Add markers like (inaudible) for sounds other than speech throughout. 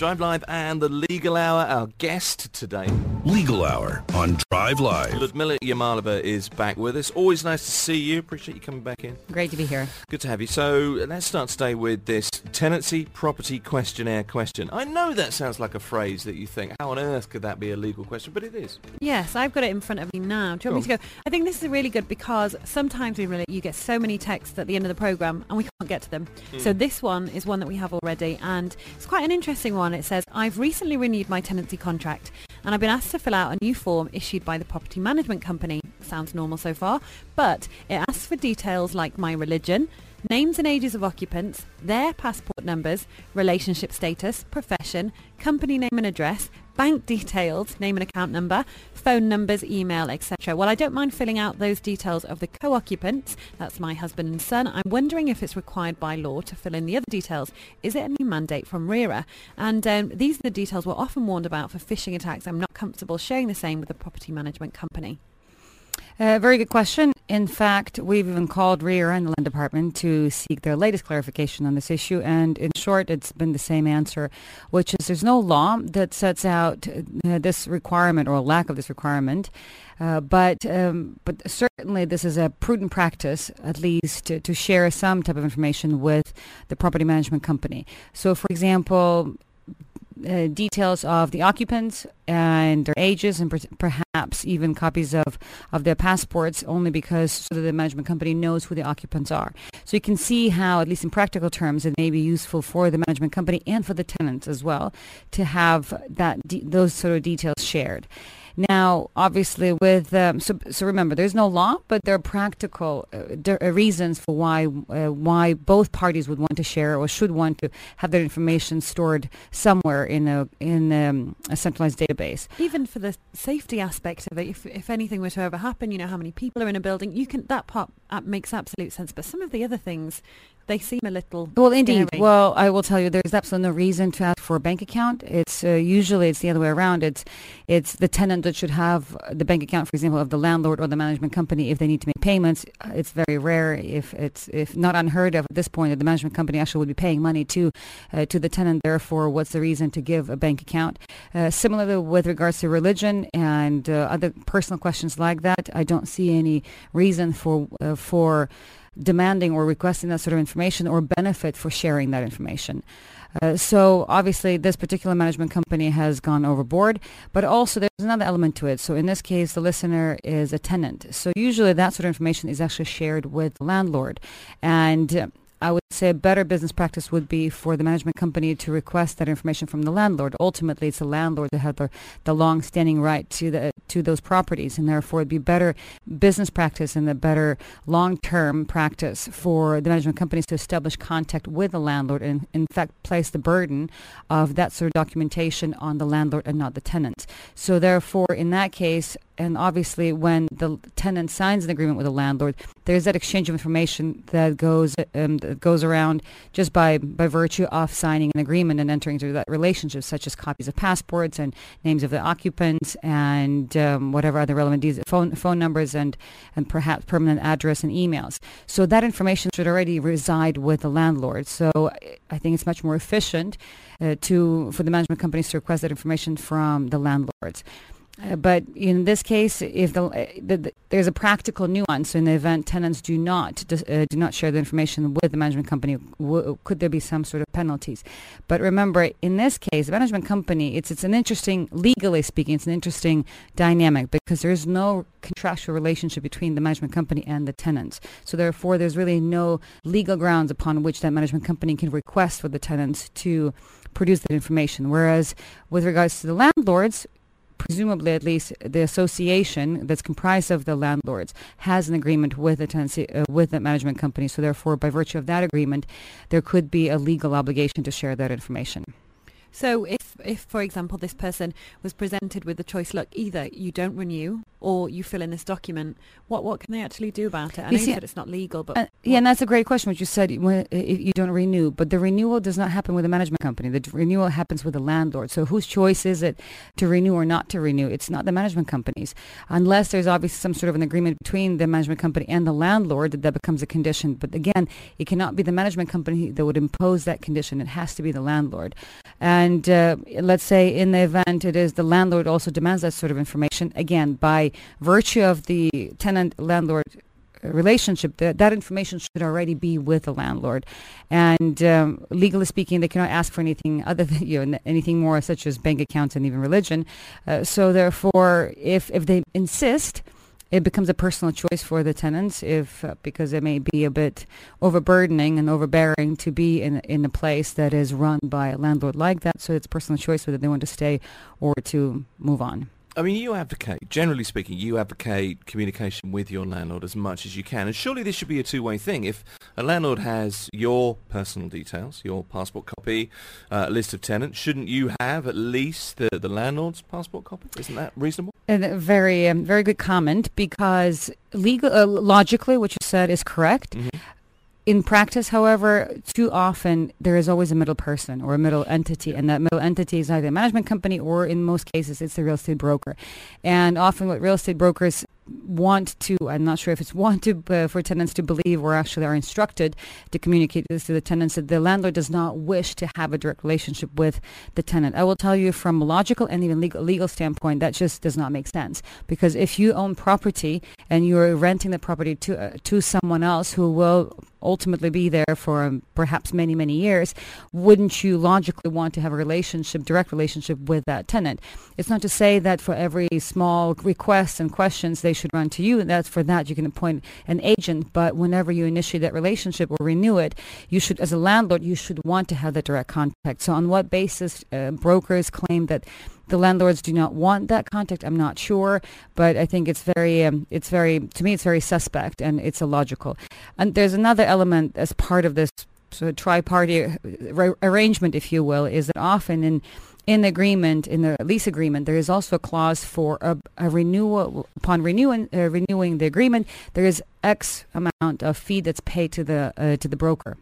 Drive Live and the Legal Hour. Our guest today, Legal Hour on Drive Live. Ludmila Yamalova, is back with us. Always nice to see you. Appreciate you coming back in. Great to be here. Good to have you. So let's start today with this tenancy property questionnaire question. I know that sounds like a phrase that you think, how on earth could that be a legal question? But it is. Yes, I've got it in front of me now. Do you want me to go? I think this is really good because sometimes we really you get so many texts at the end of the program and we can't get to them. Hmm. So this one is one that we have already, and it's quite an interesting one. It says, "I've recently renewed my tenancy contract, and I've been asked to fill out a new form issued by the property management company." Sounds normal so far, but it asks for details like my religion. Names and ages of occupants, their passport numbers, relationship status, profession, company name and address, bank details, name and account number, phone numbers, email, etc. Well, I don't mind filling out those details of the co-occupants. That's my husband and son. I'm wondering if it's required by law to fill in the other details. Is it a new mandate from RERA? And um, these are the details we're often warned about for phishing attacks. I'm not comfortable sharing the same with the property management company. Uh, very good question. In fact, we've even called RERA and the Land Department to seek their latest clarification on this issue. And in short, it's been the same answer, which is there's no law that sets out uh, this requirement or lack of this requirement. Uh, but um, but certainly this is a prudent practice, at least to, to share some type of information with the property management company. So, for example, uh, details of the occupants and their ages and per- perhaps even copies of, of their passports only because so that the management company knows who the occupants are. So you can see how, at least in practical terms, it may be useful for the management company and for the tenants as well to have that de- those sort of details shared. Now, obviously, with um, so, so remember, there's no law, but there are practical uh, reasons for why uh, why both parties would want to share or should want to have their information stored somewhere in a in um, a centralized database. Even for the safety aspect of it, if, if anything were to ever happen, you know how many people are in a building. You can that part uh, makes absolute sense. But some of the other things, they seem a little Well, indeed. scary. Well, I will tell you, there's absolutely no reason to ask for a bank account. It's uh, usually it's the other way around. It's it's the tenant that should have the bank account, for example, of the landlord or the management company if they need to make payments. Uh, It's very rare, if it's if not unheard of at this point, that the management company actually would be paying money to uh, to the tenant. Therefore, what's the reason to give a bank account? Uh, similarly, with regards to religion and uh, other personal questions like that, I don't see any reason for uh, for demanding or requesting that sort of information or benefit for sharing that information. Uh, so obviously this particular management company has gone overboard, but also there's another element to it. So in this case, the listener is a tenant. So usually that sort of information is actually shared with the landlord. And I would say a better business practice would be for the management company to request that information from the landlord. Ultimately, it's the landlord that has the, the long-standing right to the to those properties, and therefore it'd be better business practice and a better long-term practice for the management companies to establish contact with the landlord and, in fact, place the burden of that sort of documentation on the landlord and not the tenant. So therefore, in that case, and obviously when the tenant signs an agreement with the landlord, there's that exchange of information that goes um, goes around just by by virtue of signing an agreement and entering into that relationship, such as copies of passports and names of the occupants and um, whatever other relevant details, phone phone numbers and and perhaps permanent address and emails. So that information should already reside with the landlord. So I think it's much more efficient uh, to for the management companies to request that information from the landlords. Uh, but in this case, if the, uh, the, the there's a practical nuance in the event tenants do not uh, do not share the information with the management company, w- could there be some sort of penalties? But remember, in this case, the management company, it's it's an interesting legally speaking, it's an interesting dynamic because there is no contractual relationship between the management company and the tenants. So therefore, there's really no legal grounds upon which that management company can request for the tenants to produce that information. Whereas with regards to the landlords, presumably at least the association that's comprised of the landlords has an agreement with the tenancy uh, with the management company. So therefore by virtue of that agreement there could be a legal obligation to share that information. So if for example, this person was presented with the choice, look, either you don't renew or you fill in this document, what what can they actually do about it? And I You know see, you said it's not legal, but Uh, yeah, and that's a great question, what you said, when, if you don't renew. But the renewal does not happen with the management company. The renewal happens with the landlord. So whose choice is it to renew or not to renew? It's not the management companies. Unless there's obviously some sort of an agreement between the management company and the landlord, that, that becomes a condition. But again, it cannot be the management company that would impose that condition. It has to be the landlord. And uh, let's say in the event it is the landlord also demands that sort of information, again, by virtue of the tenant-landlord relationship, that, that information should already be with the landlord. And um, legally speaking, they cannot ask for anything other than (laughs) you know, anything more such as bank accounts and even religion. Uh, so therefore, if, if they insist, it becomes a personal choice for the tenants if uh, because it may be a bit overburdening and overbearing to be in in a place that is run by a landlord like that. So it's personal choice whether they want to stay or to move on I mean, you advocate, generally speaking, you advocate communication with your landlord as much as you can. And surely this should be a two-way thing. If a landlord has your personal details, your passport copy, uh, list of tenants, shouldn't you have at least the, the landlord's passport copy? Isn't that reasonable? And a very um, very good comment because legal uh, logically what you said is correct Mm-hmm. In practice, however, too often there is always a middle person or a middle entity, and that middle entity is either a management company or, in most cases, it's a real estate broker. And often, what real estate brokers want to, I'm not sure if it's want to, uh, for tenants to believe or actually are instructed to communicate this to the tenants that the landlord does not wish to have a direct relationship with the tenant. I will tell you from a logical and even legal, legal standpoint, that just does not make sense. Because if you own property and you're renting the property to, uh, to someone else who will ultimately be there for um, perhaps many, many years, wouldn't you logically want to have a relationship, direct relationship with that tenant? It's not to say that for every small request and questions they should run to you. And that's for that you can appoint an agent. But whenever you initiate that relationship or renew it, you should, as a landlord, you should want to have that direct contact. So on what basis uh, brokers claim that the landlords do not want that contact. I'm not sure, but I think it's very, um, it's very, to me, it's very suspect and it's illogical. And there's another element as part of this sort of tri-party arrangement, if you will, is that often in in the agreement, in the lease agreement, there is also a clause for a, a renewal upon renewing uh, renewing the agreement. There is X amount of fee that's paid to the uh, to the broker.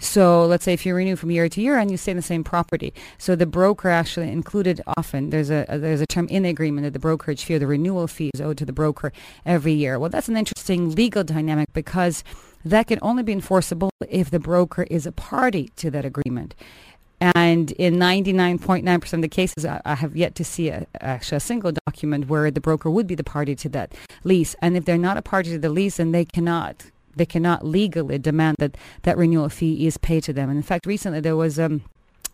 So let's say if you renew from year to year and you stay in the same property, so the broker actually included often there's a, a there's a term in the agreement that the brokerage fee or the renewal fee is owed to the broker every year. Well, that's an interesting legal dynamic because that can only be enforceable if the broker is a party to that agreement. And in 99.9% of the cases, I, I have yet to see a, actually a single document where the broker would be the party to that lease. And if they're not a party to the lease, then they cannot they cannot legally demand that that renewal fee is paid to them. And in fact, recently there was um,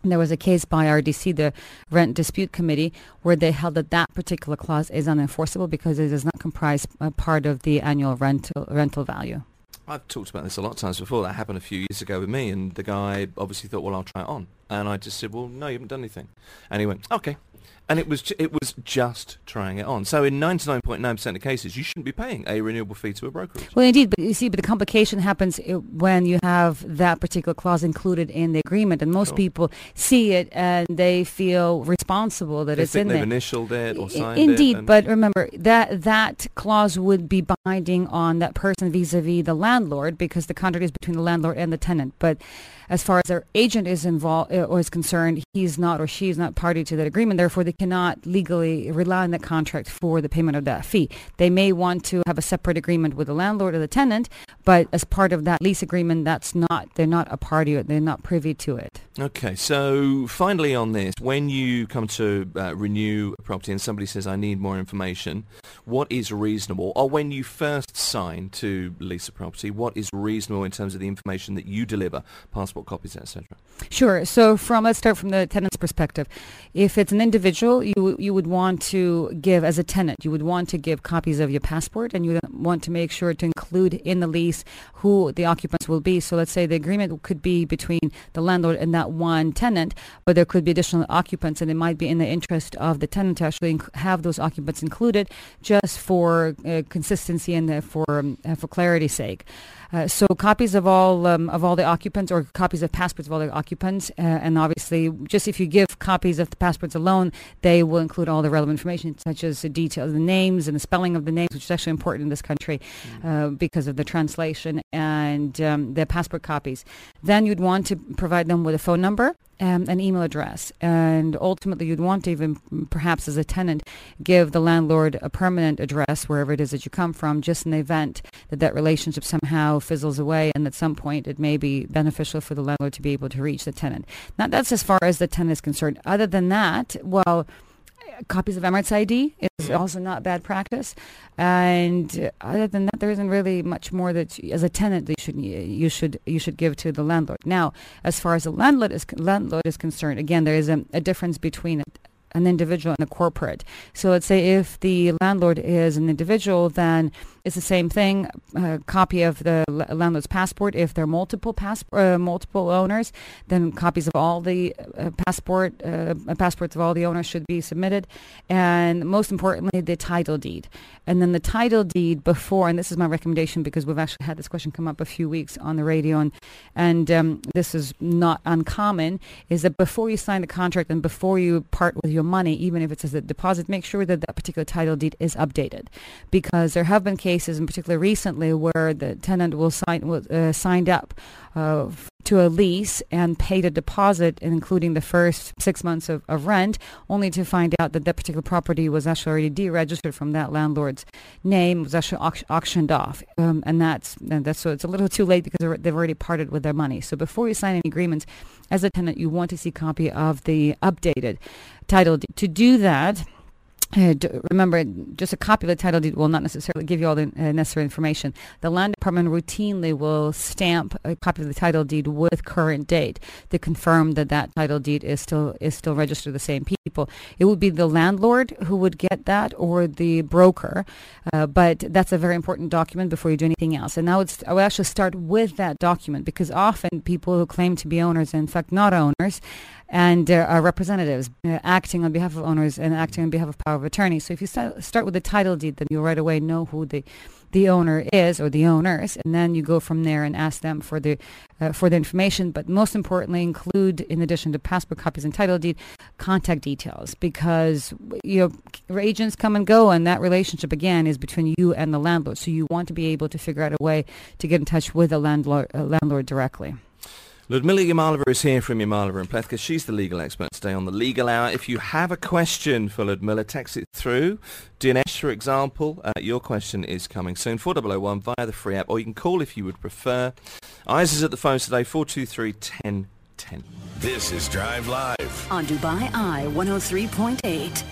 there was a case by RDC, the Rent Dispute Committee, where they held that that particular clause is unenforceable because it does not comprise part of the annual rental rental value. I've talked about this a lot of times before. That happened a few years ago with me, and the guy obviously thought, "Well, I'll try it on," and I just said, "Well, no, you haven't done anything," and he went, "Okay." And it was it was just trying it on. So in 99.9% of cases, you shouldn't be paying a renewable fee to a brokerage. Well, indeed, but you see, but the complication happens uh, when you have that particular clause included in the agreement, and most Sure. people see it and they feel responsible that They it's in they've there. initialed it or signed Indeed, it. but remember that that clause would be binding on that person vis-a-vis the landlord because the contract is between the landlord and the tenant. But as far as their agent is involved uh, or is concerned, he's not or she is not party to that agreement. Therefore, they cannot legally rely on that contract for the payment of that fee. They may want to have a separate agreement with the landlord or the tenant, but as part of that lease agreement, that's not they're not a party they're not privy to it. Okay, so finally on this, when you come to uh, renew a property and somebody says, I need more information, what is reasonable? Or when you first sign to lease a property, what is reasonable in terms of the information that you deliver, passport copies, etc.? Sure. So from let's start from the tenant's perspective. If it's an individual you you would want to give as a tenant, you would want to give copies of your passport, and you want to make sure to include in the lease who the occupants will be. So let's say the agreement could be between the landlord and that one tenant, but there could be additional occupants, and it might be in the interest of the tenant to actually have those occupants included, just for uh, consistency and uh, for um, uh, for clarity's sake. Uh, so copies of all um, of all the occupants, or copies of passports of all the occupants, uh, and obviously, just if you give copies of the passports alone, they will include all the relevant information, such as the details, of the names, and the spelling of the names, which is actually important in this country uh, because of the translation and um, the passport copies. Then you'd want to provide them with a phone number um, an email address. And ultimately, you'd want to even, perhaps as a tenant, give the landlord a permanent address wherever it is that you come from, just in the event that that relationship somehow fizzles away and at some point it may be beneficial for the landlord to be able to reach the tenant. Now, that's as far as the tenant is concerned. Other than that, well, copies of Emirates ID is mm-hmm. also not bad practice. And other than that, there isn't really much more that, you, as a tenant, you should you should you should give to the landlord. Now, as far as the landlord is landlord is concerned, again, there is a, a difference between an individual and a corporate. So let's say if the landlord is an individual, then it's the same thing. A copy of the landlord's passport. If there are multiple pass- uh, multiple owners, then copies of all the uh, passport uh, passports of all the owners should be submitted, and most importantly, the title deed. And then the title deed before, and this is my recommendation because we've actually had this question come up a few weeks on the radio, and and um, this is not uncommon. Is that before you sign the contract and before you part with your money, even if it's as a deposit, make sure that that particular title deed is updated, because there have been cases cases, in particular recently, where the tenant will sign uh, signed up uh, to a lease and paid a deposit, including the first six months of, of rent, only to find out that that particular property was actually already deregistered from that landlord's name, was actually au- auctioned off, um, and that's and that's so it's a little too late because they've already parted with their money. So before you sign any agreements, as a tenant, you want to see a copy of the updated title. To do that uh, remember, just a copy of the title deed will not necessarily give you all the uh, necessary information. The land department routinely will stamp a copy of the title deed with current date to confirm that that title deed is still is still registered to the same people. It would be the landlord who would get that or the broker, uh, but that's a very important document before you do anything else. And I would I would actually start with that document because often people who claim to be owners, in fact, not owners and uh, are representatives uh, acting on behalf of owners and acting on behalf of power of attorney. So if you start, start with the title deed, then you'll right away know who the the owner is or the owners, and then you go from there and ask them for the uh, for the information. But most importantly, include in addition to passport copies and title deed, contact details because you know agents come and go, and that relationship again is between you and the landlord. So you want to be able to figure out a way to get in touch with the landlord uh, landlord directly. Ludmila Yamalova is here from Yamalova and Plewka. She's the legal expert today on the Legal Hour. If you have a question for Ludmila, text it through. Dinesh, for example, uh, your question is coming soon, 4001 via the free app, or you can call if you would prefer. Eyes is at the phones today, 423 1010. This is Drive Live. On Dubai Eye 103.8.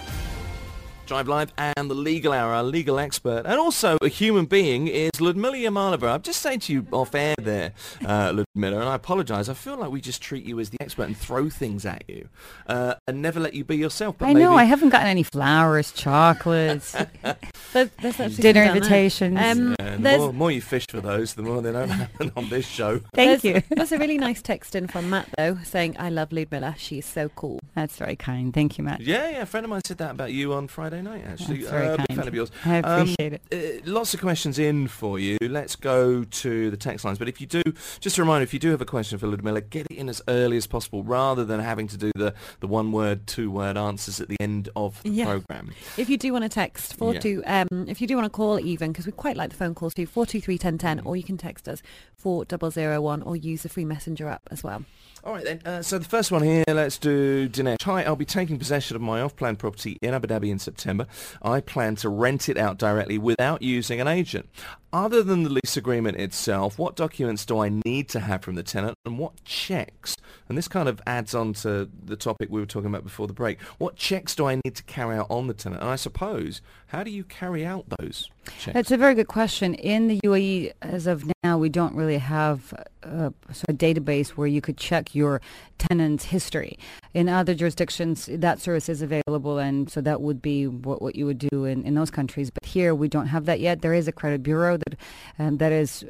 Drive Live and the Legal Hour, our legal expert, and also a human being is Ludmila Yamalova. I'm just saying to you off air there, uh, (laughs) Ludmila, and I apologise. I feel like we just treat you as the expert and throw things at you uh, and never let you be yourself. But I maybe... know I haven't gotten any flowers, chocolates, (laughs) dinner invitations. Um, Yeah, and there's- more, more you fish for those, the more they don't (laughs) happen on this show. Thank There's- you. That's a really nice text in from Matt though, saying I love Ludmila. She's so cool. That's very kind. Thank you, Matt. Yeah, yeah, a friend of mine said that about you on Friday night, actually. That's very uh, kind. fan of yours. I Um, appreciate it. Uh, lots of questions in for you. Let's go to the text lines. But if you do, just a reminder, if you do have a question for Ludmila, get it in as early as possible rather than having to do the, the one-word, two-word answers at the end of the Yeah. programme. If you do want to text four Yeah. two, um, if you do want to call even because we quite like the phone calls too, four two three ten ten, or you can text us four double zero one, or use the free messenger app as well. All right then. Uh, so the first one here, let's do Dinesh. Hi, I'll be taking possession of my off-plan property in Abu Dhabi in September. I plan to rent it out directly without using an agent. Other than the lease agreement itself, what documents do I need to have from the tenant and what checks? And this kind of adds on to the topic we were talking about before the break. What checks do I need to carry out on the tenant? And I suppose, how do you carry out those checks? That's a very good question. In the UAE, as of now, we don't really have a, of database where you could check your tenant's history. In other jurisdictions, that service is available, and so that would be what, what you would do in, in those countries. But here, we don't have that yet. There is a credit bureau that um, that is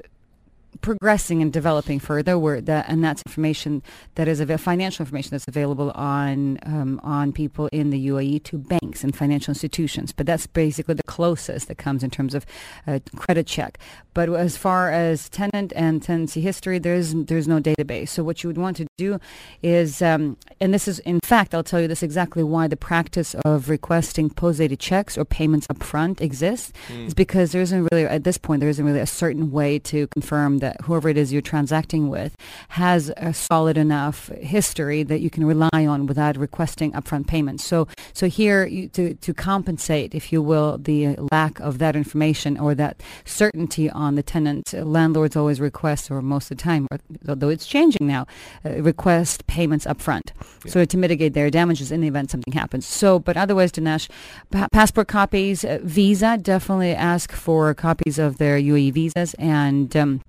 progressing and developing further. Where that and that's information that is av- financial information that's available on um, on people in the UAE to banks and financial institutions. But that's basically the closest that comes in terms of uh, credit check. But as far as tenant and tenancy history there's there's no database. So what you would want to do is um, and this is in fact I'll tell you this exactly why the practice of requesting post-dated checks or payments upfront exists. Mm. is because there isn't really at this point there isn't really a certain way to confirm that whoever it is you're transacting with has a solid enough history that you can rely on without requesting upfront payments. So so here you, to to compensate, if you will, the lack of that information or that certainty on the tenant, landlords always request, or most of the time, although it's changing now, uh, request payments upfront, so to mitigate their damages in the event something happens. So, but otherwise, Dinesh, pa- passport copies, uh, visa, definitely ask for copies of their UAE visas and. Um,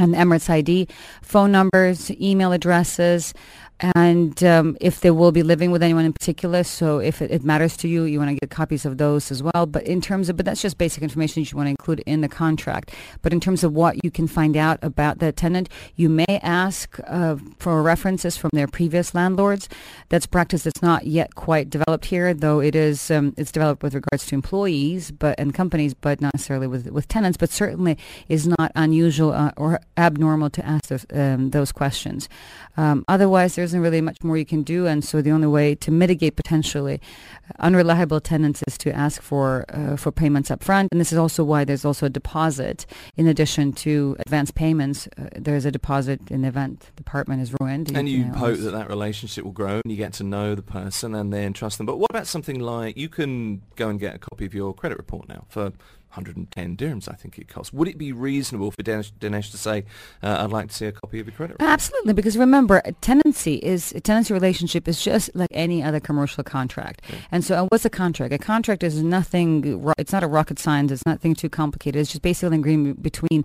and Emirates ID, phone numbers, email addresses, and um, if they will be living with anyone in particular. So if it, it matters to you, you want to get copies of those as well. But in terms of, but that's just basic information you want to include in the contract. But in terms of what you can find out about the tenant, you may ask uh, for references from their previous landlords. That's practice that's not yet quite developed here, though it is. Um, it's developed with regards to employees, but and companies, but not necessarily with with tenants. But certainly is not unusual uh, or abnormal to ask those, um, those questions. Um, otherwise, there isn't really much more you can do, and so the only way to mitigate potentially unreliable tenants is to ask for uh, for payments up front. And this is also why there's also a deposit in addition to advance payments. Uh, there's a deposit in the event the apartment is ruined. And you know, hope that that relationship will grow and you get to know the person and then trust them. But what about something like you can go and get a copy of your credit report now for 110 dirhams, I think it costs. Would it be reasonable for Dinesh, Dinesh to say, uh, I'd like to see a copy of your credit report? Absolutely, because remember, a tenancy is a tenancy relationship is just like any other commercial contract. And so, uh, what's a contract? A contract is nothing. It's not a rocket science. It's nothing too complicated. It's just basically an agreement between.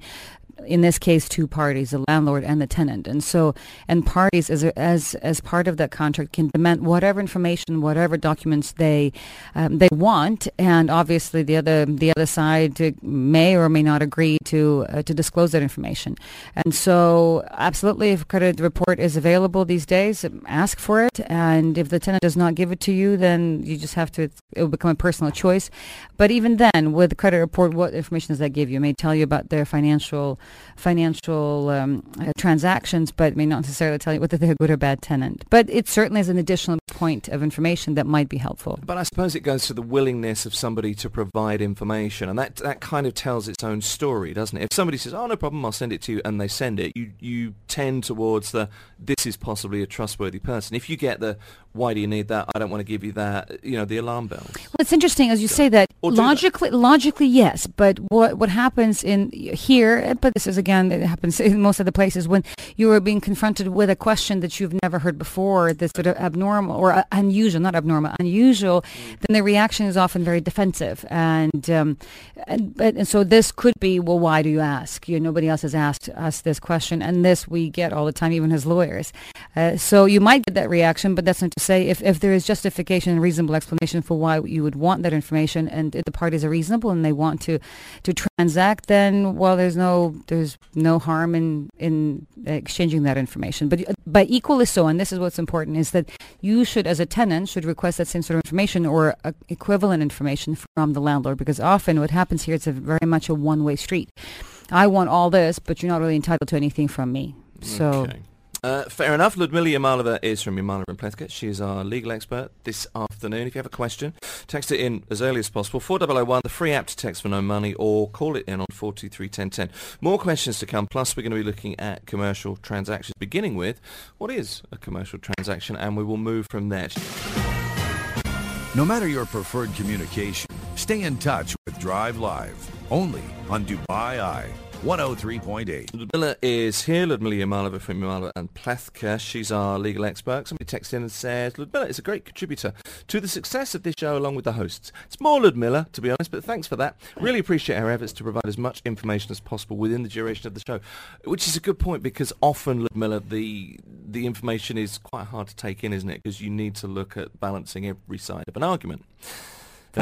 In this case, two parties, the landlord and the tenant, and so and parties as as as part of that contract can demand whatever information, whatever documents they um, they want, and obviously the other the other side may or may not agree to uh, to disclose that information. And so, absolutely, if credit report is available these days, ask for it. And if the tenant does not give it to you, then you just have to. It will become a personal choice. But even then, with credit report, what information does that give you? It may tell you about their financial financial um, uh, transactions, but may not necessarily tell you whether they're a good or bad tenant. But it certainly is an additional point of information that might be helpful. But I suppose it goes to the willingness of somebody to provide information, and that that kind of tells its own story, doesn't it? If somebody says, "Oh, no problem, I'll send it to you," and they send it, you you tend towards the this is possibly a trustworthy person. If you get the "Why do you need that? I don't want to give you that," you know, the alarm bells. Well, it's interesting as you say that. Do that. logically, logically, yes. But what what happens in here? But this is again, it happens in most of the places when you are being confronted with a question that you've never heard before, that's sort of abnormal or uh, unusual, not abnormal, unusual. Then the reaction is often very defensive, and um, and, but, and so this could be, well, why do you ask? You know, nobody else has asked us this question, and this we get all the time, even as lawyers. Uh, so you might get that reaction, but that's not to say if, if there is justification and reasonable explanation for why you would want that information, and if the parties are reasonable and they want to to transact, then well, there's no there's no harm in in exchanging that information. But but equally so, and this is what's important, is that you should, as a tenant, should request that same sort of information or uh, equivalent information from the landlord, because often what happens here is very much a one way street. I want all this, but you're not really entitled to anything from me. So. Okay. Uh, fair enough. Ludmila Yamalova is from Yamalova and Plewka. She is our legal expert this afternoon. If you have a question, text it in as early as possible. 4001, the free app to text for no money, or call it in on 4231010. More questions to come. Plus, we're going to be looking at commercial transactions, beginning with what is a commercial transaction, and we will move from there. No matter your preferred communication, Stay in touch with Drive Live, only on Dubai Eye 103.8. Ludmila is here. Ludmila Yamalova from Yamalova and Plewka. She's our legal expert. Somebody texts in and says, Ludmila is a great contributor to the success of this show along with the hosts. It's more Ludmila, to be honest, but thanks for that. Really appreciate her efforts to provide as much information as possible within the duration of the show, which is a good point because often, Ludmila, the, the information is quite hard to take in, isn't it? Because you need to look at balancing every side of an argument.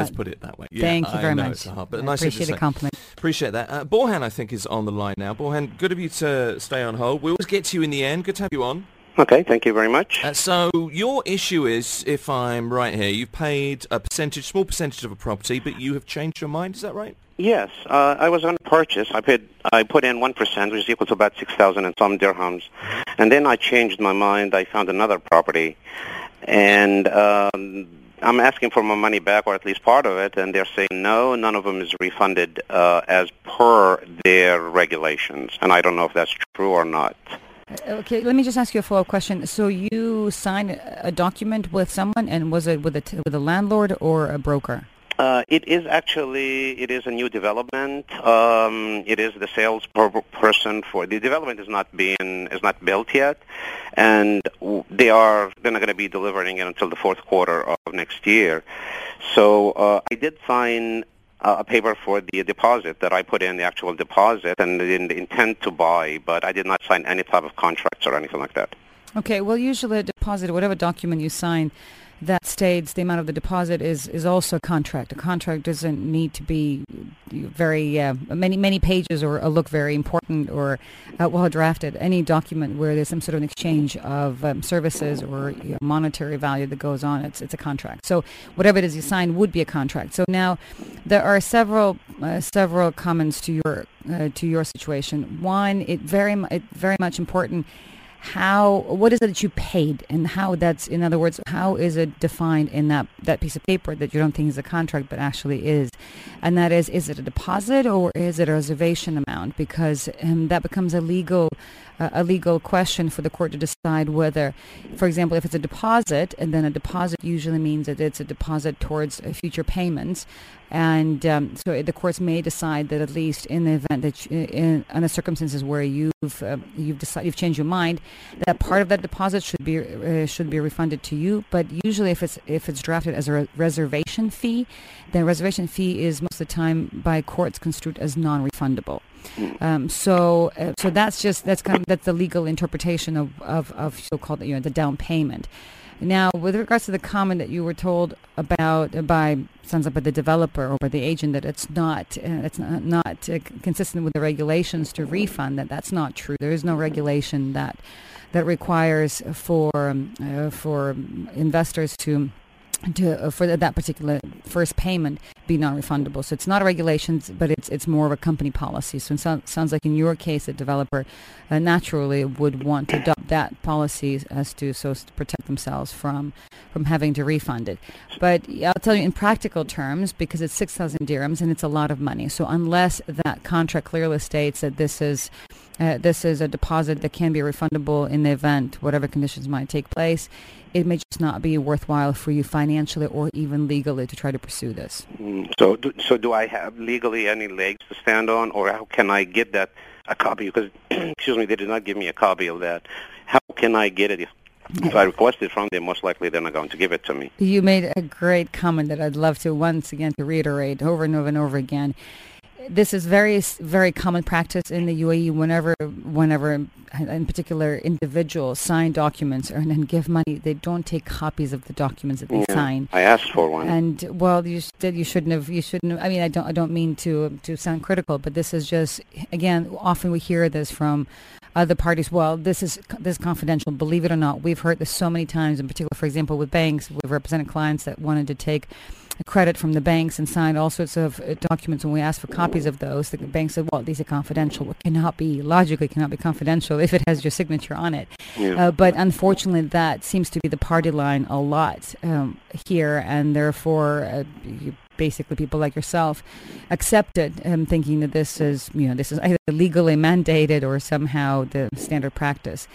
Let's put it that way. Yeah, Thank you I very know much. It's hard, but I nice of you to appreciate the compliment. Appreciate that. Uh, Borhan, I think, is on the line now. Borhan, good of you to stay on hold. We always get to you in the end. Good to have you on. Okay, thank you very much. Uh, so your issue is, if I'm right here, you've paid a percentage, small percentage of a property, but you have changed your mind. Is that right? Yes, uh, I was on to purchase. I paid. I put in one percent, which is equal to about six thousand and some dirhams, and then I changed my mind. I found another property, and um, I'm asking for my money back, or at least part of it, and they're saying no, none of them is refunded uh, as per their regulations, and I don't know if that's true or not. Okay, let me just ask you a follow-up question. So you signed a document with someone, and was it with a t- with a landlord or a broker? Uh, it is actually it is a new development. Um, it is the sales per- person for the development is not being is not built yet, and they are they're not going to be delivering it until the fourth quarter of next year. So uh, I did sign a paper for the deposit that I put in the actual deposit and in the intent to buy, but I did not sign any type of contracts or anything like that. Okay, well, usually a deposit, whatever document you sign that states the amount of the deposit is, is also a contract. A contract doesn't need to be very uh, many many pages or uh, look very important or uh, well drafted. Any document where there's some sort of an exchange of um, services or you know, monetary value that goes on, it's it's a contract. So whatever it is you sign would be a contract. So now there are several uh, several comments to your uh, to your situation. One, it very it very much important how what is it that you paid and how that's in other words how is it defined in that that piece of paper that you don't think is a contract but actually is? And that is is it a deposit or is it a reservation amount? Because um, that becomes a legal uh, a legal question for the court to decide whether for example if it's a deposit and then a deposit usually means that it's a deposit towards uh, future payments and um, so the courts may decide that at least in the event that you, in under circumstances where you've uh, you've decided you've changed your mind, that part of that deposit should be uh, should be refunded to you. But usually, if it's if it's drafted as a re- reservation fee, then reservation fee is most of the time by courts construed as non-refundable. Um, so uh, so that's just that's kind of that's the legal interpretation of of, of so-called you know the down payment. Now, with regards to the comment that you were told about by sounds like by the developer or by the agent that it's not uh, it's not, not uh, consistent with the regulations to refund, that that's not true. There is no regulation that that requires for um, uh, for investors to to uh, for that particular first payment be non-refundable. So it's not a regulation, but it's it's more of a company policy. So it sounds sounds like in your case, a developer uh, naturally would want to adopt that policy as to so as to protect themselves from from having to refund it. But I'll tell you in practical terms, because it's six thousand dirhams and it's a lot of money. So unless that contract clearly states that this is uh, this is a deposit that can be refundable in the event whatever conditions might take place, it may just not be worthwhile for you financially or even legally to try to pursue this. Mm, So, do, so do I have legally any legs to stand on, or how can I get that a copy? Because, (clears throat) excuse me, they did not give me a copy of that. How can I get it? If, if I request it from them, most likely they're not going to give it to me. You made a great comment that I'd love to once again to reiterate over and over and over again. This is very, very common practice in the UAE. Whenever, whenever, in particular, individuals sign documents and then give money, they don't take copies of the documents that they Yeah, sign. I asked for one. And well, you said you shouldn't have. You shouldn't. Have, I mean, I don't. I don't mean to to sound critical, but this is just again. Often we hear this from other parties. Well, this is this is confidential. Believe it or not, we've heard this so many times. In particular, for example, with banks, we've represented clients that wanted to take credit from the banks and signed all sorts of uh, documents. When we asked for copies of those, the bank said, "Well, these are confidential. It cannot be logically cannot be confidential (laughs) if it has your signature on it." Yeah. Uh, but unfortunately, that seems to be the party line a lot um, here, and therefore, uh, you, basically people like yourself accept it, um, thinking that this is you know this is either legally mandated or somehow the standard practice.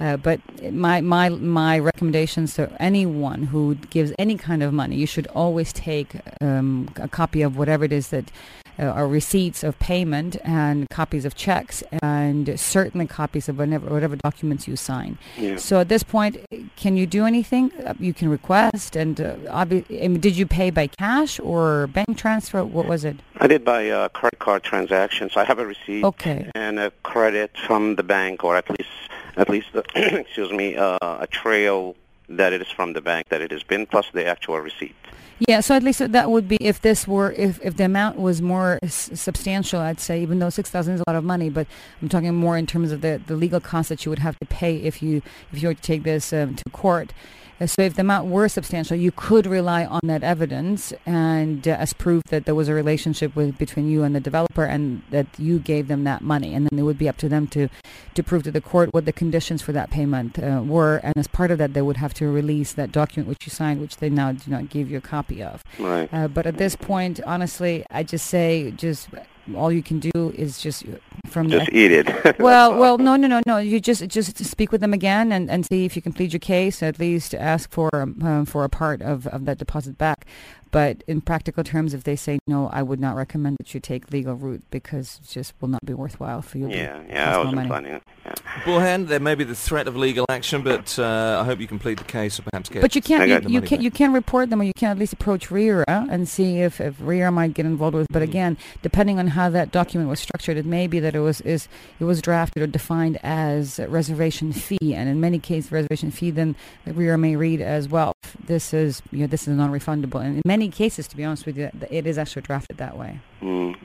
Uh, but my my my recommendations to anyone who gives any kind of money, you should always take um, a copy of whatever it is that uh, are receipts of payment and copies of checks and certainly copies of whatever, whatever documents you sign. Yeah. So at this point, can you do anything? Uh, You can request, and uh, obvi- I mean, did you pay by cash or bank transfer? What was it? I did by uh, credit card transaction, so I have a receipt Okay. and a credit from the bank, or at least at least uh, (clears throat) excuse me, uh, a trail that it is from the bank that it has been, plus the actual receipt. Yeah, so at least that would be if this were if, if the amount was more s- substantial, I'd say even though six thousand is a lot of money, but I'm talking more in terms of the, the legal costs that you would have to pay if you if you were to take this um, to court. So if the amount were substantial, you could rely on that evidence and uh, as proof that there was a relationship with between you and the developer and that you gave them that money, and then it would be up to them to to prove to the court what the conditions for that payment uh, were, and as part of that, they would have to release that document which you signed, which they now do not give you a copy of. Right. Uh, but at this point, honestly, I just say just all you can do is just from Just the, eat it. (laughs) well, well, no, no, no, no. You just just speak with them again and, and see if you can plead your case. At least ask for um, for a part of, of that deposit back. But in practical terms, if they say no, I would not recommend that you take legal route because it just will not be worthwhile for you. yeah, yeah, I wasn't money. planning. Yeah. Borhan, there may be the threat of legal action, but uh, I hope you complete the case or perhaps get. But you can't. You, you money can. back. You can report them, or you can at least approach RERA and see if, if RERA might get involved with. But Mm. again, depending on how that document was structured, it may be that it was is it was drafted or defined as a reservation fee, and in many cases, reservation fee then the RERA may read as well. This is you know this is non-refundable, and in many cases, to be honest with you, it is actually drafted that way. Mm.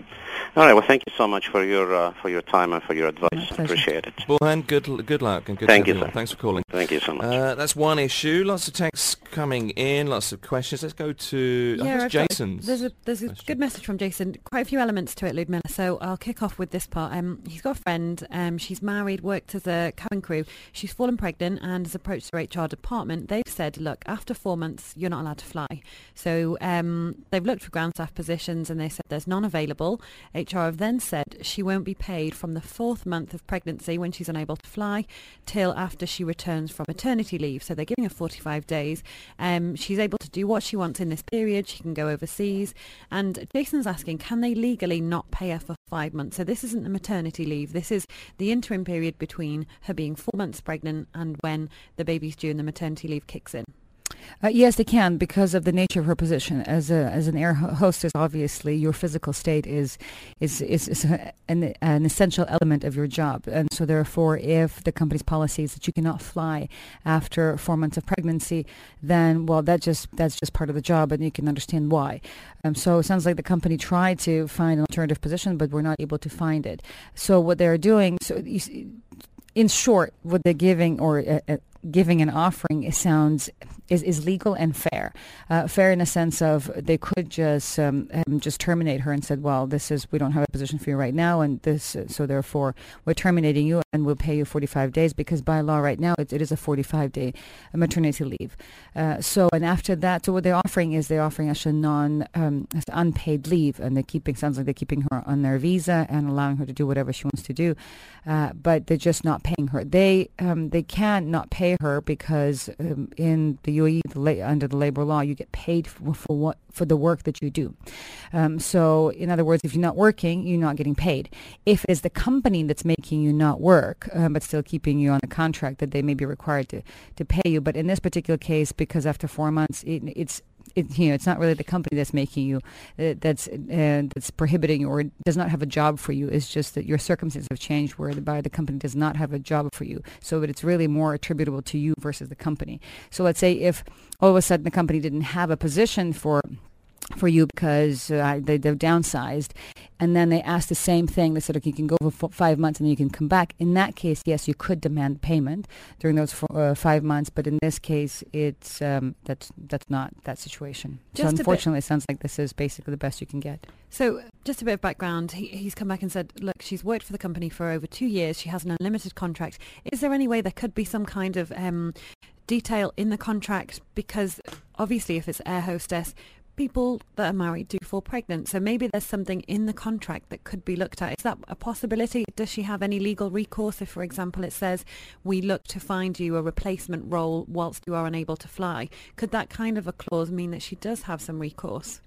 All right. Well, thank you so much for your uh, for your time and for your advice. pleasure. Appreciate it. Borhan, good good luck and good Thank you, sir. Thanks for calling. Thank you so much. Uh, that's one issue. Lots of texts coming in, lots of questions. Let's go to I guess I've Jason's. There's a there's a question. good message from Jason. Quite a few elements to it, Ludmila. So I'll kick off with this part. Um, he's got a friend. Um, she's married, worked as a cabin crew. She's fallen pregnant and has approached her HR department. They've said, look, after four months, you're not allowed to fly. So um, they've looked for ground staff positions and they said there's none available. HR have then said she won't be paid from the fourth month of pregnancy when she's unable to fly till after she returns from maternity leave. So they're giving her 45 days. Um, she's able to do what she wants in this period. She can go overseas. And Jason's asking, can they legally not pay her for five months? So this isn't the maternity leave. This is the interim period between her being four months pregnant and when the baby's due and the maternity leave kicks in. Uh, yes, they can because of the nature of her position as a as an air hostess. Obviously, your physical state is is is, is a, an, an essential element of your job, and so therefore, if the company's policy is that you cannot fly after four months of pregnancy, then well, that just that's just part of the job, and you can understand why. Um, so it sounds like the company tried to find an alternative position, but we're not able to find it. So what they're doing, so you, in short, what they're giving or uh, uh, giving an offering sounds is, is legal and fair. Uh, fair in a sense of they could just um, just terminate her and said, well, this is we don't have a position for you right now, and this so therefore we're terminating you and we'll pay you 45 days because by law right now it, it is a 45 day maternity leave. Uh, so and after that, so what they're offering is they're offering us a non um, unpaid leave, and they're keeping sounds like they're keeping her on their visa and allowing her to do whatever she wants to do, uh, but they're just not paying her. They um, they can not pay her because um, in the UAE the la- under the labor law you get paid for, for what for the work that you do. Um, so in other words, if you're not working, you're not getting paid. If it's the company that's making you not work um, but still keeping you on the contract, that they may be required to to pay you. But in this particular case, because after four months, it, it's it, you know, it's not really the company that's making you, uh, that's uh, that's prohibiting or does not have a job for you. It's just that your circumstances have changed, whereby the by the company does not have a job for you. So it's really more attributable to you versus the company. So let's say if all of a sudden the company didn't have a position for for you because uh, they, they've downsized and then they asked the same thing they said okay you can go for f- five months and then you can come back in that case yes you could demand payment during those f- uh, five months but in this case it's um, that's that's not that situation Just so unfortunately it sounds like this is basically the best you can get So just a bit of background. He, he's come back and said, look, she's worked for the company for over two years. She has an unlimited contract. Is there any way there could be some kind of um, detail in the contract? Because obviously if it's air hostess, people that are married do fall pregnant. So maybe there's something in the contract that could be looked at. Is that a possibility? Does she have any legal recourse if, for example, it says we look to find you a replacement role whilst you are unable to fly? Could that kind of a clause mean that she does have some recourse?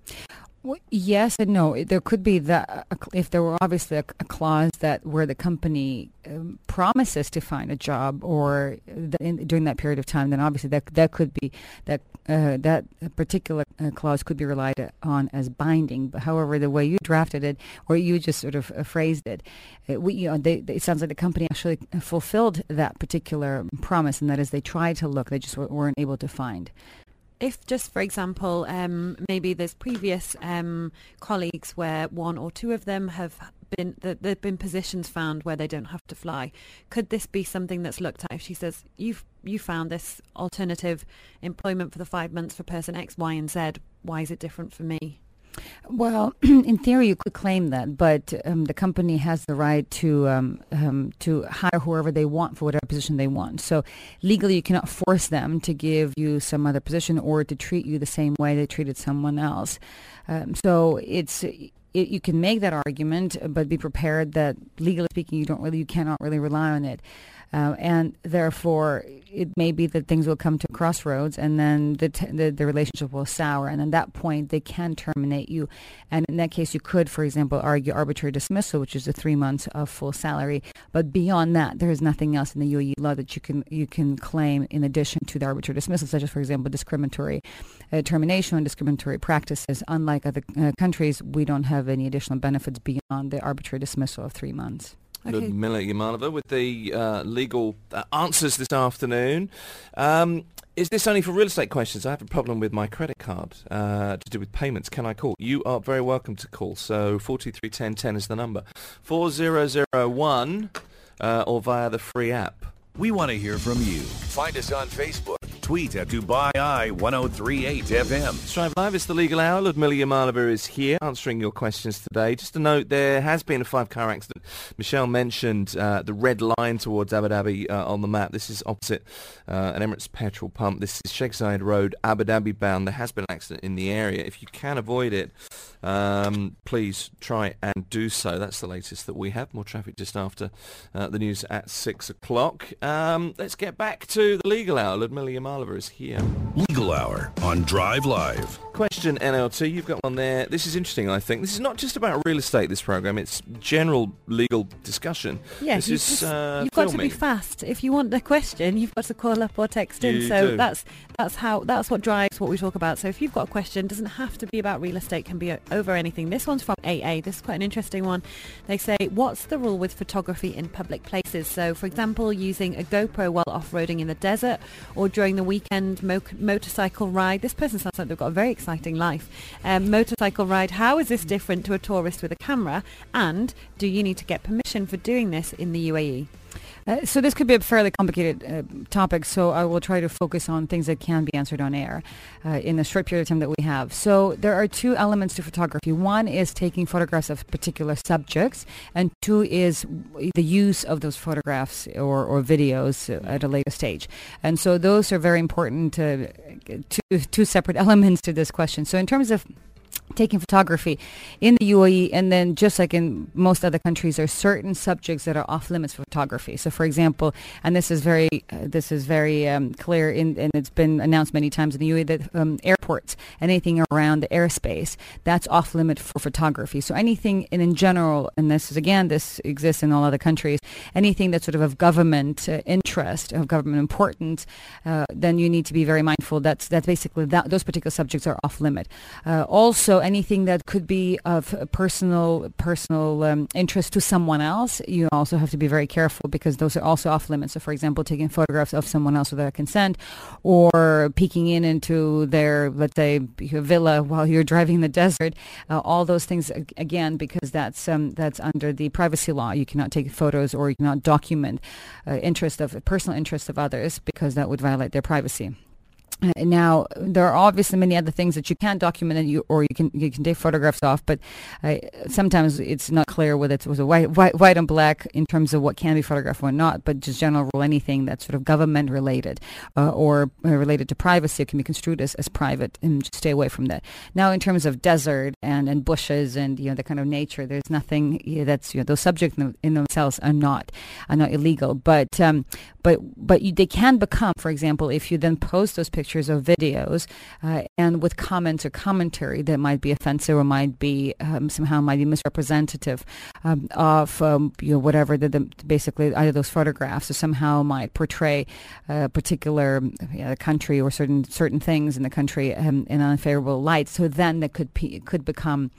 Well, yes and no. There could be that if there were obviously a, a clause that where the company um, promises to find a job or the, in, during that period of time, then obviously that that could be that uh, that particular uh, clause could be relied on as binding. But however, the way you drafted it or you just sort of uh, phrased it, it, we, you know, they, they, it sounds like the company actually fulfilled that particular promise, and that is they tried to look, they just weren't able to find if just for example um, maybe there's previous um, colleagues where one or two of them have been that there've been positions found where they don't have to fly. Could this be something that's looked at? If she says you've you found this alternative employment for the five months for person x y and z. Why is it different for me well, (clears throat) in theory, you could claim that, but um, the company has the right to um, um, to hire whoever they want for whatever position they want. So legally, you cannot force them to give you some other position or to treat you the same way they treated someone else. Um, so it's it, you can make that argument, but be prepared that legally speaking, you don't really you cannot really rely on it. Uh, and therefore, it may be that things will come to crossroads, and then the, t- the, the relationship will sour, and at that point, they can terminate you. And in that case, you could, for example, argue arbitrary dismissal, which is the three months of full salary. But beyond that, there is nothing else in the UAE law that you can you can claim in addition to the arbitrary dismissal, such as, for example, discriminatory uh, termination and discriminatory practices. Unlike other uh, countries, we don't have any additional benefits beyond the arbitrary dismissal of three months. Okay. Ludmila Yamalova with the uh, legal uh, answers this afternoon. Um, is this only for real estate questions? I have a problem with my credit card uh, to do with payments. Can I call? You are very welcome to call. So 4231010 is the number. 4001 uh, or via the free app. We want to hear from you. Find us on Facebook. Tweet at Dubai Eye 1038 FM. Drive Live, it's the legal hour. Ludmila Yamalova is here answering your questions today. Just a note, there has been a five-car accident. Michelle mentioned uh, the red line towards Abu Dhabi uh, on the map. This is opposite uh, an Emirates petrol pump. This is Sheikh Zayed Road, Abu Dhabi bound. There has been an accident in the area. If you can avoid it, um, please try and do so. That's the latest that we have. More traffic just after uh, the news at 6 o'clock. Um, let's get back to the legal hour. Ludmilla Ludmila Yamalova is here. Legal Hour on Drive Live. Question NLT, you've got one there. This is interesting, I think. This is not just about real estate, this program. It's general legal discussion. Yeah, this you is just, uh, you've got to be fast. If you want a question, you've got to call up or text in. You so do. that's that's how that's what drives what we talk about. So if you've got a question, it doesn't have to be about real estate. Can be over anything. This one's from AA. This is quite an interesting one. They say, what's the rule with photography in public places? So, for example, using a GoPro while off-roading in the desert or during the weekend mo- motorcycle ride. This person sounds like they've got a very exciting life. Um, motorcycle ride. How is this different to a tourist with a camera? And do you need to get permission for doing this in the? UAE? Uh, so this could be a fairly complicated uh, topic, so I will try to focus on things that can be answered on air uh, in the short period of time that we have. So there are two elements to photography. One is taking photographs of particular subjects, and two is the use of those photographs or, or videos at a later stage. And so those are very important, two, two separate (laughs) elements to this question. So in terms of taking photography in the UAE and then just like in most other countries there are certain subjects that are off limits for photography. So for example and this is very uh, this is very um, clear in and it's been announced many times in the UAE that um, airports anything around the airspace that's off limit for photography. So anything in, in general and this is again this exists in all other countries anything that's sort of of government uh, interest of government importance uh, then you need to be very mindful that's that's basically that those particular subjects are off limit. Uh, also anything that could be of personal personal um, interest to someone else, you also have to be very careful because those are also off limits. So, for example, taking photographs of someone else without consent, or peeking in into their let's say villa while you're driving in the desert, uh, all those things again because that's um, that's under the privacy law. You cannot take photos or you cannot document uh, interest of personal interest of others because that would violate their privacy. Now there are obviously many other things that you can't document and you or you can you can take photographs off, but uh, sometimes it's not clear whether it was a white, white white and black in terms of what can be photographed or not. But just general rule, anything that's sort of government related uh, or uh, related to privacy can be construed as, as private, and stay away from that. Now, in terms of desert and, and bushes and you know the kind of nature, there's nothing that's you know those subjects in, in themselves are not are not illegal, but um, but but you, they can become, for example, if you then post those pictures pictures or videos uh, and with comments or commentary that might be offensive or might be um, somehow might be misrepresentative um, of um, you know whatever the, the, basically either those photographs or somehow might portray a particular you know, country or certain certain things in the country um, in an unfavorable light. So then that could could become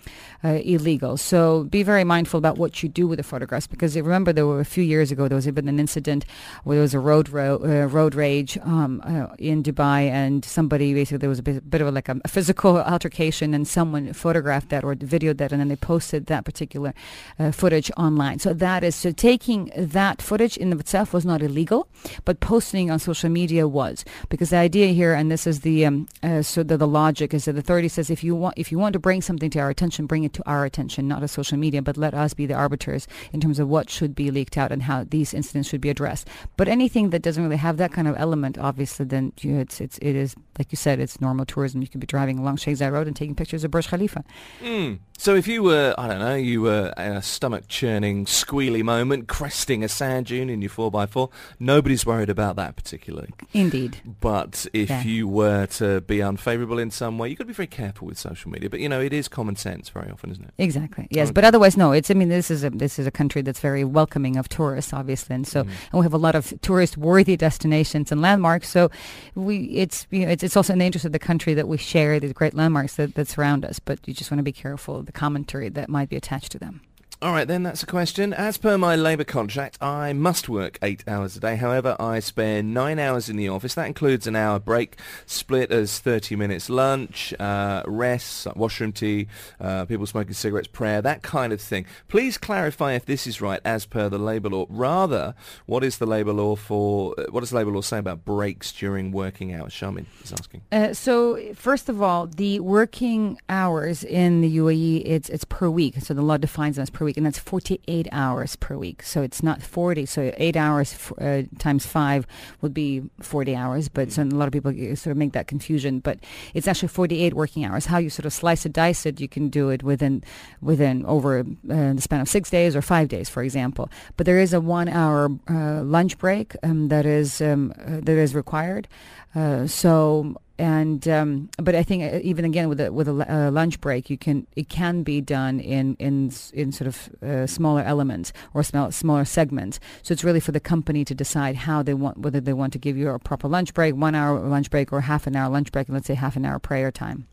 uh, illegal. So be very mindful about what you do with the photographs because remember there were a few years ago there was even an incident where there was a road ro- uh, road rage um, uh, in Dubai and somebody basically there was a bit, bit of a, like a, a, physical altercation and someone photographed that or videoed that and then they posted that particular uh, footage online. So that is so taking that footage in of itself was not illegal but posting on social media was. Because the idea here and this is the um, uh, so the, the logic is that the authority says if you want if you want to bring something to our attention bring it to our attention not to social media but let us be the arbiters in terms of what should be leaked out and how these incidents should be addressed. But anything that doesn't really have that kind of element obviously then you know, it's it's it is, like you said, it's normal tourism. You could be driving along Sheikh Zayed Road and taking pictures of Burj Khalifa. Mm. So if you were, I don't know, you were in a stomach-churning, squealy moment, cresting a sand dune in your 4x4, nobody's worried about that particularly. Indeed. But if yeah. you were to be unfavourable in some way, you've got to be very careful with social media. But, you know, it is common sense very often, isn't it? Exactly, yes. Okay. But otherwise, no. It's, I mean, this is a, this is a country that's very welcoming of tourists, obviously. And so mm. and we have a lot of tourist-worthy destinations and landmarks. So we, it's, you know, it's, it's also in the interest of the country that we share these great landmarks that, that surround us. But you just want to be careful of the commentary that might be attached to them. All right, then, that's a question. As per my labour contract, I must work eight hours a day. However, I spare nine hours in the office. That includes an hour break, split as 30 minutes lunch, uh, rest, washroom tea, uh, people smoking cigarettes, prayer, that kind of thing. Please clarify if this is right as per the labour law. Rather, what is the labour law for, uh, what does labour law say about breaks during working hours? Shamin is asking. Uh, so, first of all, the working hours in the UAE, it's, it's per week. So the law defines them as per week, and that's 48 hours per week. So it's not 40. So eight hours uh, times five would be 40 hours. But so a lot of people sort of make that confusion. But it's actually 48 working hours. How you sort of slice it, dice it, you can do it within within over uh, the span of six days or five days, for example. But there is a one-hour uh, lunch break um, that is um, uh, that is required. Uh, so and um, but I think uh, even again with a with a uh, lunch break, you can it can be done in in in sort of uh, smaller elements or small, smaller segments. So it's really for the company to decide how they want whether they want to give you a proper lunch break, one hour lunch break, or half an hour lunch break, and let's say half an hour prayer time.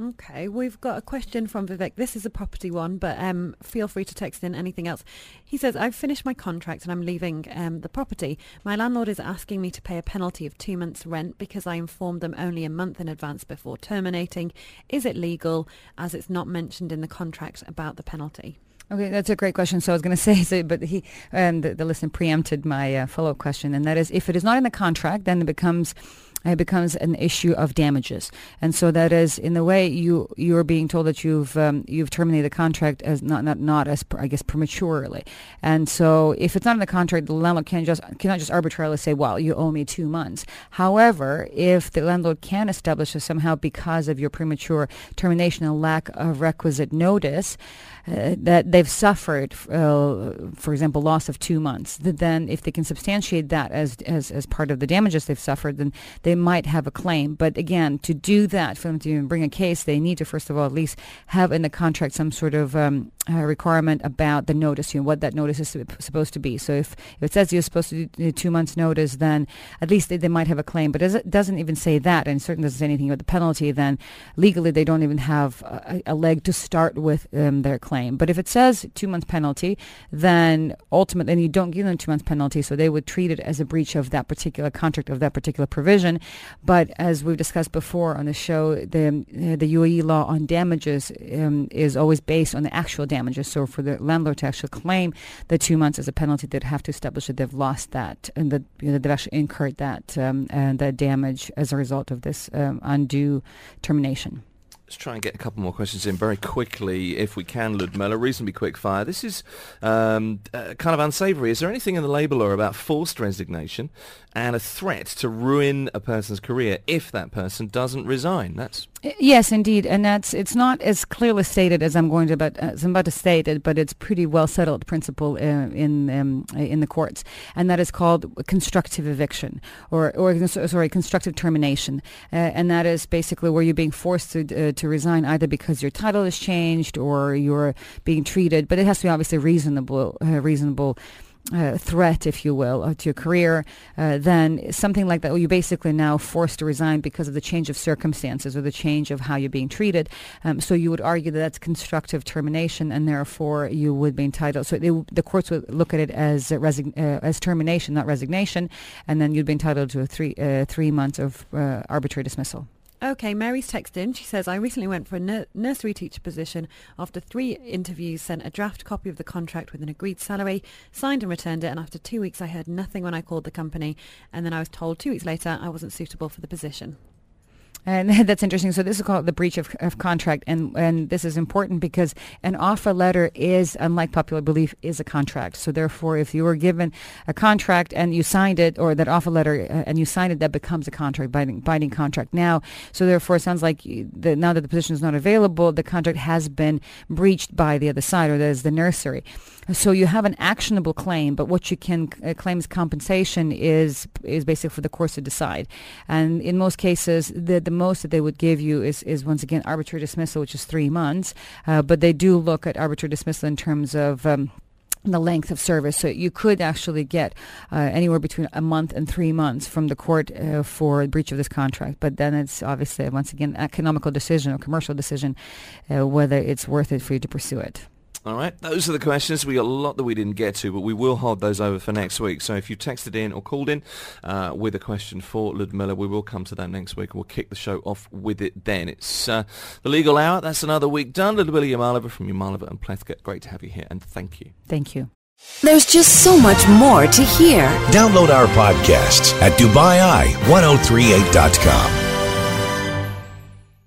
Okay, we've got a question from Vivek. This is a property one, but um, feel free to text in anything else. He says, I've finished my contract and I'm leaving um, the property. My landlord is asking me to pay a penalty of two months' rent because I informed them only a month in advance before terminating. Is it legal as it's not mentioned in the contract about the penalty? Okay, that's a great question. So I was going (laughs) to say, so, but he, um, the, the listener preempted my uh, follow-up question, and that is, if it is not in the contract, then it becomes it becomes an issue of damages. And so that is in the way you you're being told that you've um, you've terminated the contract as not not not as I guess prematurely. And so if it's not in the contract, the landlord can just cannot just arbitrarily say, well, you owe me two months. However, if the landlord can establish that somehow because of your premature termination and lack of requisite notice, uh, that they've suffered, uh, for example, loss of two months, then if they can substantiate that as, as, as part of the damages they've suffered, then they might have a claim. But again, to do that, for them to bring a case, they need to, first of all, at least have in the contract some sort of um, uh, requirement about the notice, you know, what that notice is supposed to be. So if, if it says you're supposed to do two months notice, then at least they, they might have a claim. But it doesn't even say that, and certainly doesn't say anything about the penalty, then legally they don't even have a, a leg to start with um, their claim claim. But if it says two months penalty, then ultimately, you don't give them two months penalty, so they would treat it as a breach of that particular contract of that particular provision. But as we've discussed before on the show, the uh, the UAE law on damages um, is always based on the actual damages. So for the landlord to actually claim the two months as a penalty, they'd have to establish that they've lost that and that you know, they've actually incurred that um, and that damage as a result of this um, undue termination. Let's try and get a couple more questions in very quickly, if we can, Ludmila. Reasonably quick fire. This is um, uh, kind of unsavoury. Is there anything in the labour law about forced resignation and a threat to ruin a person's career if that person doesn't resign? That's Yes, indeed, and that's it's not as clearly stated as I'm going to about as I'm about to state it, but it's pretty well settled principle uh, in um, in the courts, and that is called constructive eviction or or sorry constructive termination, uh, and that is basically where you're being forced to uh, to resign either because your title has changed or you're being treated, but it has to be obviously reasonable uh, reasonable uh, threat, if you will, uh, to your career, uh, then something like that, well, you're basically now forced to resign because of the change of circumstances or the change of how you're being treated. Um, so you would argue that that's constructive termination, and therefore you would be entitled. So they, the courts would look at it as uh, as termination, not resignation, and then you'd be entitled to a three three months of arbitrary dismissal. Okay, Mary's texted in. She says, I recently went for a nur- nursery teacher position. After three interviews, sent a draft copy of the contract with an agreed salary, signed and returned it. And after two weeks, I heard nothing when I called the company. And then I was told two weeks later I wasn't suitable for the position. And (laughs) that's interesting. So this is called the breach of, of contract, and and this is important because an offer letter is, unlike popular belief, is a contract. So therefore, if you were given a contract and you signed it, or that offer letter uh, and you signed it, that becomes a contract, binding binding contract now. So therefore, it sounds like the, now that the position is not available, the contract has been breached by the other side, or that is the nursery. So you have an actionable claim, but what you can uh, claim as compensation is is basically for the courts to decide. And in most cases, the the most that they would give you is is once again arbitrary dismissal, which is three months. Uh, but they do look at arbitrary dismissal in terms of um, the length of service. So you could actually get uh, anywhere between a month and three months from the court uh, for breach of this contract. But then it's obviously, once again, economical decision or commercial decision uh, whether it's worth it for you to pursue it. All right, those are the questions. We got a lot that we didn't get to, but we will hold those over for next week. So if you texted in or called in uh, with a question for Ludmila, we will come to that next week and we'll kick the show off with it then. It's uh, the legal hour. That's another week done. Ludmila Yamalova from Yamalova and Plewka. Great to have you here and thank you. Thank you. There's just so much more to hear. Download our podcasts at DubaiEye1038.com.